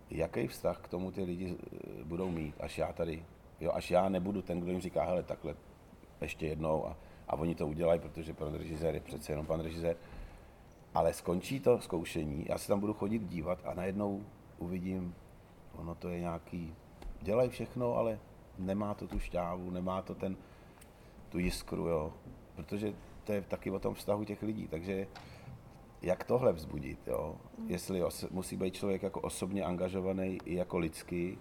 Jaký vztah k tomu ty lidi eh, budou mít, až já tady, jo, až já nebudu ten, kdo jim říká, hele, takhle ještě jednou a a oni to udělají, protože pan režisér je přece jenom pan režisér. Ale skončí to zkoušení, já se tam budu chodit dívat a najednou uvidím, ono to je nějaký, dělají všechno, ale nemá to tu šťávu, nemá to ten, tu jiskru, jo. Protože to je taky o tom vztahu těch lidí, takže jak tohle vzbudit, jo? Jestli os- musí být člověk jako osobně angažovaný i jako lidský,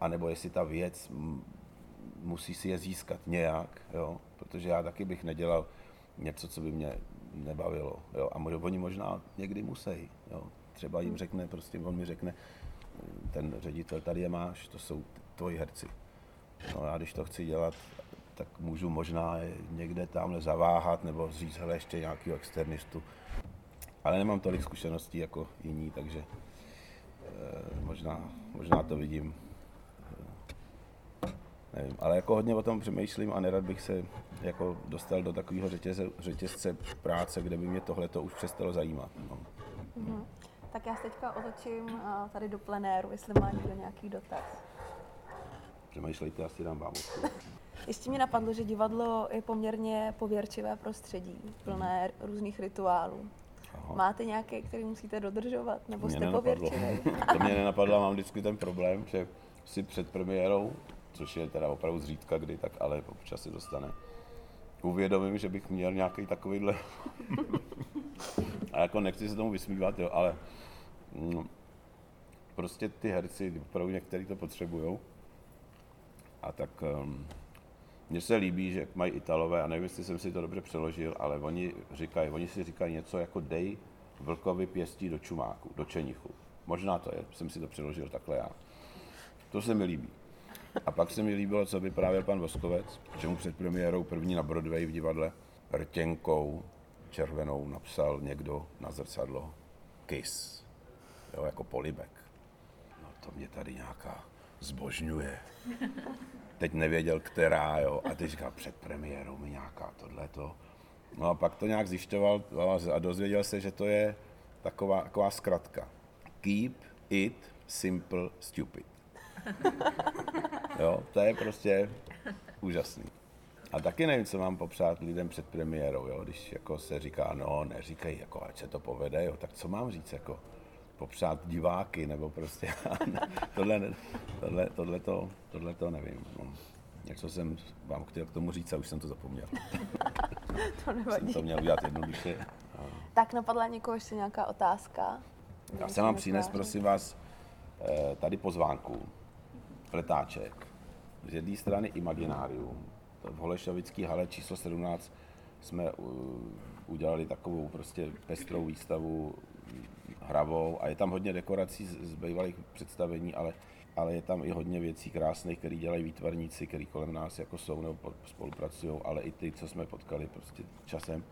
anebo jestli ta věc musí si je získat nějak, jo? protože já taky bych nedělal něco, co by mě nebavilo. Jo? A možná, oni možná někdy musí. Jo? Třeba jim řekne, prostě on mi řekne, ten ředitel, tady je máš, to jsou tvoji herci. No já když to chci dělat, tak můžu možná někde tamhle zaváhat nebo říct, hele, ještě nějakého externistu. Ale nemám tolik zkušeností jako jiní, takže e, možná, možná to vidím nevím, ale jako hodně o tom přemýšlím a nerad bych se jako dostal do takového řetězce, řetězce práce, kde by mě tohle to už přestalo zajímat. No. Mm-hmm. Tak já se teďka otočím tady do plenéru, jestli má někdo nějaký dotaz. Přemýšlejte, asi dám vám Ještě mi napadlo, že divadlo je poměrně pověrčivé prostředí, plné mm. různých rituálů. Aha. Máte nějaké, které musíte dodržovat, nebo jste pověrčivé? *laughs* to mě nenapadlo, mám vždycky ten problém, že si před premiérou což je teda opravdu zřídka kdy, tak ale občas si dostane. Uvědomím, že bych měl nějaký takovýhle. *laughs* a jako nechci se tomu vysmívat, jo, ale no, prostě ty herci opravdu některý to potřebují. A tak um, mně se líbí, že mají Italové, a nevím, jestli jsem si to dobře přeložil, ale oni říkají, oni si říkají něco jako dej vlkovi pěstí do čumáku, do čenichu. Možná to je, jsem si to přeložil takhle já. To se mi líbí. A pak se mi líbilo, co vyprávěl pan Voskovec, že mu před premiérou první na Broadway v divadle rtěnkou červenou napsal někdo na zrcadlo Kiss, jo, jako polibek. No to mě tady nějaká zbožňuje. Teď nevěděl, která, jo, a teď říká, před premiérou mi nějaká tohleto. No a pak to nějak zjišťoval a dozvěděl se, že to je taková, taková zkratka. Keep it simple stupid. Jo, to je prostě úžasný. A taky nevím, co mám popřát lidem před premiérou, jo? když jako se říká, no neříkej, jako, ať se to povede, jo? tak co mám říct, jako popřát diváky, nebo prostě *laughs* tohle, tohle, tohle, to, tohle to nevím. No. Něco jsem vám chtěl k tomu říct a už jsem to zapomněl. *laughs* to nevadí. Jsem to měl udělat jednoduše. Tak napadla někoho ještě nějaká otázka? Já jsem vám přines, prosím vás, eh, tady pozvánku, letáček, z jedné strany Imaginárium, v Holešovický hale číslo 17 jsme udělali takovou prostě pestrou výstavu hravou a je tam hodně dekorací z, z bývalých představení, ale, ale je tam i hodně věcí krásných, které dělají výtvarníci, který kolem nás jako jsou nebo spolupracují, ale i ty, co jsme potkali prostě časem.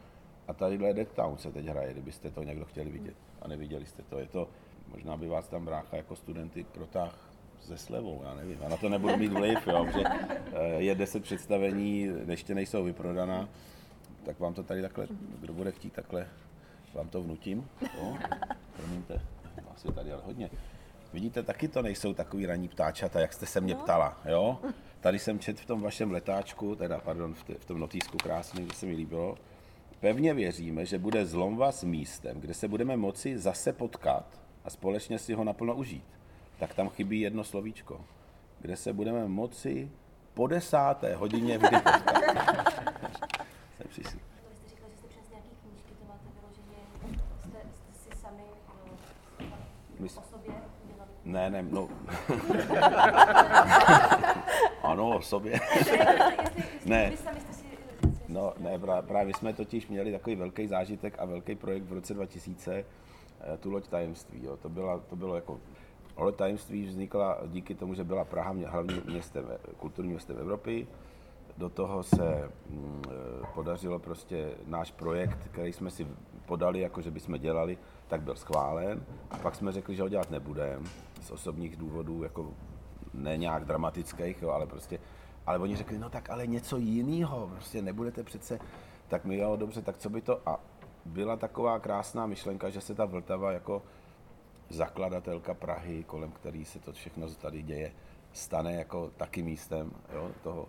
A tadyhle Dead Town se teď hraje, kdybyste to někdo chtěli vidět a neviděli jste to. Je to, možná by vás tam brácha jako studenty protáh se slevou, já nevím. A na to nebudu mít vliv, jo, že eh, je deset představení, ještě nejsou vyprodaná, tak vám to tady takhle, kdo bude chtít takhle, vám to vnutím. Jo? Promiňte, vás je tady ale hodně. Vidíte, taky to nejsou takový ranní ptáčata, jak jste se mě no. ptala, jo? Tady jsem čet v tom vašem letáčku, teda pardon, v, tom notýsku krásný, kde se mi líbilo. Pevně věříme, že bude zlomva s místem, kde se budeme moci zase potkat a společně si ho naplno užít tak tam chybí jedno slovíčko, kde se budeme moci po desáté hodině vždy potkat. *laughs* Jsem přišel. Vy jste říkal, že jste přes nějaký knížky, to máte vyloženě, jste, jste si sami no, o sobě ne, no. *laughs* ano, o sobě. *laughs* ne. No, ne, právě jsme totiž měli takový velký zážitek a velký projekt v roce 2000, eh, tu loď tajemství. Jo. To, byla, to bylo jako ale tajemství vznikla díky tomu, že byla Praha hlavním městem, kulturním městem Evropy. Do toho se mm, e, podařilo prostě náš projekt, který jsme si podali, jako že bychom dělali, tak byl schválen. A pak jsme řekli, že ho dělat nebudeme z osobních důvodů, jako ne nějak dramatických, jo, ale prostě, ale oni řekli, no tak ale něco jiného, prostě nebudete přece, tak my jo, dobře, tak co by to, a byla taková krásná myšlenka, že se ta Vltava jako zakladatelka Prahy, kolem který se to všechno tady děje, stane jako taky místem jo, toho,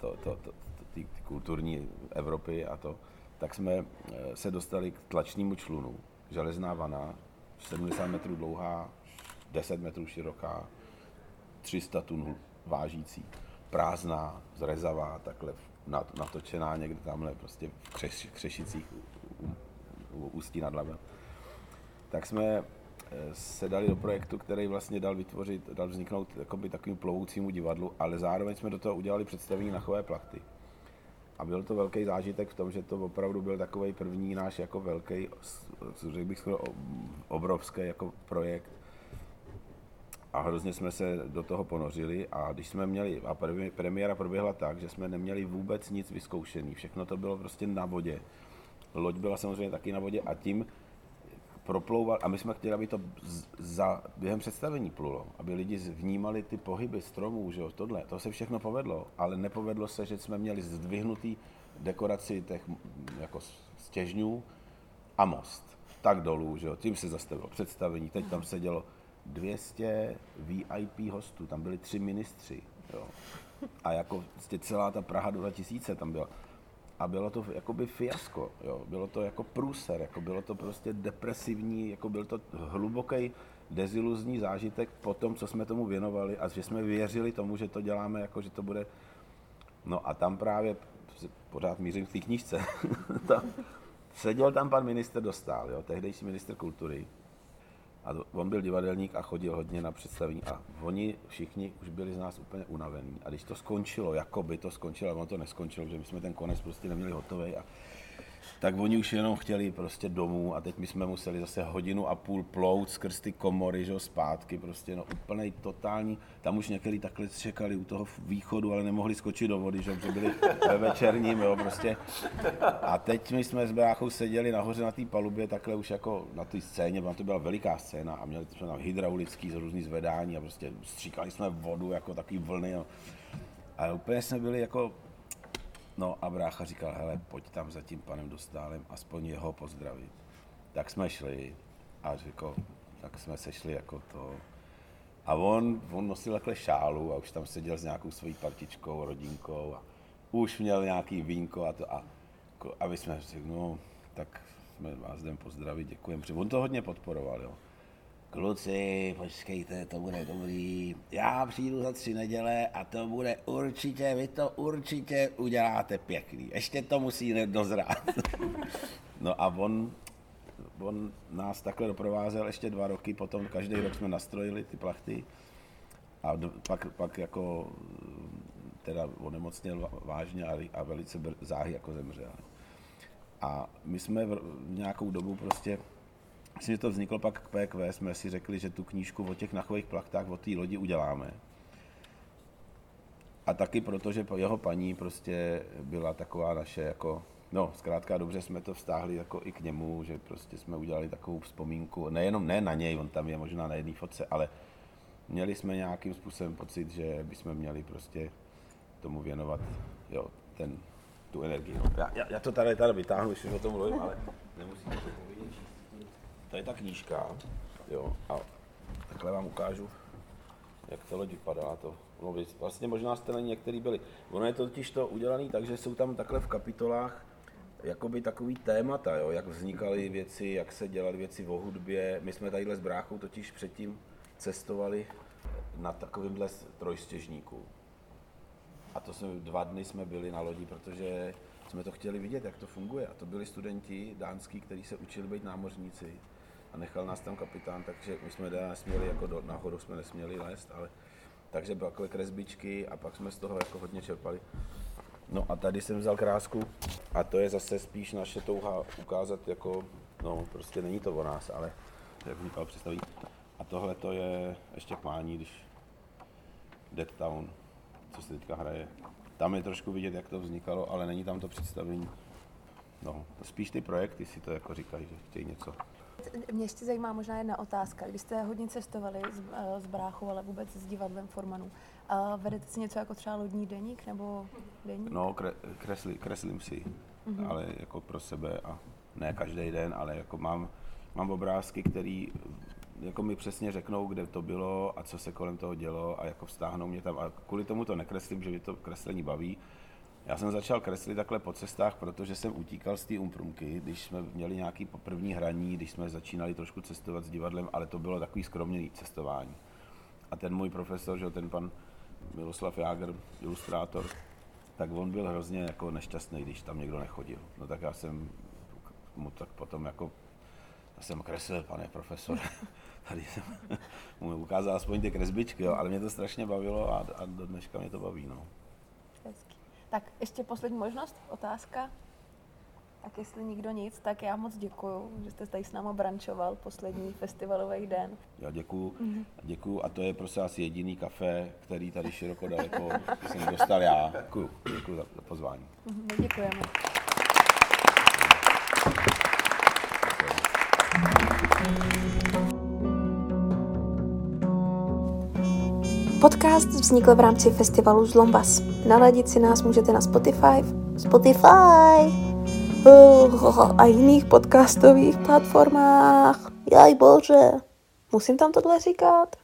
to, to, to, ty, ty kulturní Evropy a to, tak jsme eh, se dostali k tlačnímu člunu. Železná vana, 70 metrů dlouhá, 10 metrů široká, 300 tun vážící, prázdná, zrezavá, takhle natočená někde tamhle prostě v Křeš, Křešicích u, u, u Ústí nad Labem tak jsme eh, se dali do projektu, který vlastně dal vytvořit, dal vzniknout jakoby takovým plovoucímu divadlu, ale zároveň jsme do toho udělali představení na chové plachty. A byl to velký zážitek v tom, že to opravdu byl takový první náš jako velký, řekl bych skoro obrovský jako projekt. A hrozně jsme se do toho ponořili a když jsme měli, a premiéra proběhla tak, že jsme neměli vůbec nic vyzkoušený, všechno to bylo prostě na vodě. Loď byla samozřejmě taky na vodě a tím proplouval, a my jsme chtěli, aby to za, během představení plulo, aby lidi vnímali ty pohyby stromů, že jo, tohle, to se všechno povedlo, ale nepovedlo se, že jsme měli zdvihnutý dekoraci těch jako stěžňů a most. Tak dolů, že jo, tím se zastavilo představení, teď tam sedělo 200 VIP hostů, tam byli tři ministři, jo. A jako vlastně celá ta Praha 2000 tam byla a bylo to jakoby fiasko, jo. bylo to jako průser, jako bylo to prostě depresivní, jako byl to hluboký deziluzní zážitek po tom, co jsme tomu věnovali a že jsme věřili tomu, že to děláme, jako že to bude, no a tam právě, pořád mířím v té knížce, *laughs* tam, seděl tam pan minister Dostál, jo, tehdejší minister kultury, a on byl divadelník a chodil hodně na představení a oni všichni už byli z nás úplně unavení. A když to skončilo, jako by to skončilo, ale ono to neskončilo, že my jsme ten konec prostě neměli hotový a tak oni už jenom chtěli prostě domů a teď my jsme museli zase hodinu a půl plout skrz ty komory, že zpátky, prostě no úplnej totální, tam už některý takhle čekali u toho východu, ale nemohli skočit do vody, že byli ve večerním, jo, prostě. A teď my jsme s bráchou seděli nahoře na té palubě, takhle už jako na té scéně, to byla veliká scéna a měli jsme tam hydraulický z různý zvedání a prostě stříkali jsme vodu jako takový vlny, no. A úplně jsme byli jako No a brácha říkal, hele, pojď tam za tím panem Dostálem, aspoň jeho pozdravit. Tak jsme šli a řekl, tak jsme se šli jako to. A on, on nosil takhle šálu a už tam seděl s nějakou svojí partičkou, rodinkou a, už měl nějaký vínko a to a, a my jsme řekli, no, tak jsme vás jdem pozdravit, děkujeme. On to hodně podporoval, jo. Kluci, počkejte, to bude dobrý. Já přijdu za tři neděle a to bude určitě, vy to určitě uděláte pěkný. Ještě to musí dozrát. *laughs* no a on, on nás takhle doprovázel ještě dva roky, potom každý rok jsme nastrojili ty plachty a do, pak, pak jako teda onemocněl vážně a, a velice záhy jako zemřel. A my jsme v, v nějakou dobu prostě, myslím, že to vzniklo pak k PQ, jsme si řekli, že tu knížku o těch nachových plachtách, o té lodi uděláme. A taky proto, že jeho paní prostě byla taková naše jako, no zkrátka dobře jsme to vztáhli jako i k němu, že prostě jsme udělali takovou vzpomínku, nejenom ne na něj, on tam je možná na jedné fotce, ale měli jsme nějakým způsobem pocit, že bychom měli prostě tomu věnovat jo, ten, tu energii. No. Já, já, já, to tady, tady vytáhnu, když o tom mluvím, ale nemusíte to povědět. To je ta knížka, jo, a takhle vám ukážu, jak to loď vypadá. To, no, vlastně možná jste na některý byli. Ono je to totiž to udělané tak, že jsou tam takhle v kapitolách jakoby takový témata, jo, jak vznikaly věci, jak se dělaly věci o hudbě. My jsme tadyhle s bráchou totiž předtím cestovali na takovýmhle trojstěžníku. A to jsme, dva dny jsme byli na lodi, protože jsme to chtěli vidět, jak to funguje. A to byli studenti dánský, kteří se učili být námořníci. A nechal nás tam kapitán, takže my jsme teda nesměli, jako do, nahoru jsme nesměli lézt, ale takže byly takové kresbičky a pak jsme z toho jako hodně čerpali. No a tady jsem vzal krásku a to je zase spíš naše touha ukázat jako, no prostě není to o nás, ale jak Michal představí. A tohle to je ještě k když Dead Town co se teďka hraje. Tam je trošku vidět, jak to vznikalo, ale není tam to představení. No, spíš ty projekty si to jako říkají, že chtějí něco. Mě ještě zajímá možná jedna otázka. Když jste hodně cestovali s, eh, s bráchou, ale vůbec s divadlem Formanu, a vedete si něco jako třeba lodní deník nebo deník? No, kre, kresli, kreslím si, mm-hmm. ale jako pro sebe a ne každý den, ale jako mám, mám obrázky, které jako mi přesně řeknou, kde to bylo a co se kolem toho dělo a jako vztáhnou mě tam. A kvůli tomu to nekreslím, že mě to kreslení baví. Já jsem začal kreslit takhle po cestách, protože jsem utíkal z té umprumky, když jsme měli nějaký první hraní, když jsme začínali trošku cestovat s divadlem, ale to bylo takový skromný cestování. A ten můj profesor, že ten pan Miloslav Jágr, ilustrátor, tak on byl hrozně jako nešťastný, když tam někdo nechodil. No tak já jsem mu tak potom jako já jsem kreslil, pane profesor. *laughs* tady jsem *laughs* mu ukázal aspoň ty kresbičky, jo, ale mě to strašně bavilo a, a do dneška mě to baví. No. Tak ještě poslední možnost, otázka. Tak jestli nikdo nic, tak já moc děkuju, že jste tady s námi brančoval poslední festivalový den. Já děkuju, mm-hmm. děkuju a to je prostě asi jediný kafe, který tady široko daleko jsem dostal já. Děkuju, děkuju za, za pozvání. Mm-hmm, děkujeme. Podcast vznikl v rámci festivalu Zlombas. Naladit si nás můžete na Spotify, Spotify a jiných podcastových platformách. Jaj bože, musím tam tohle říkat?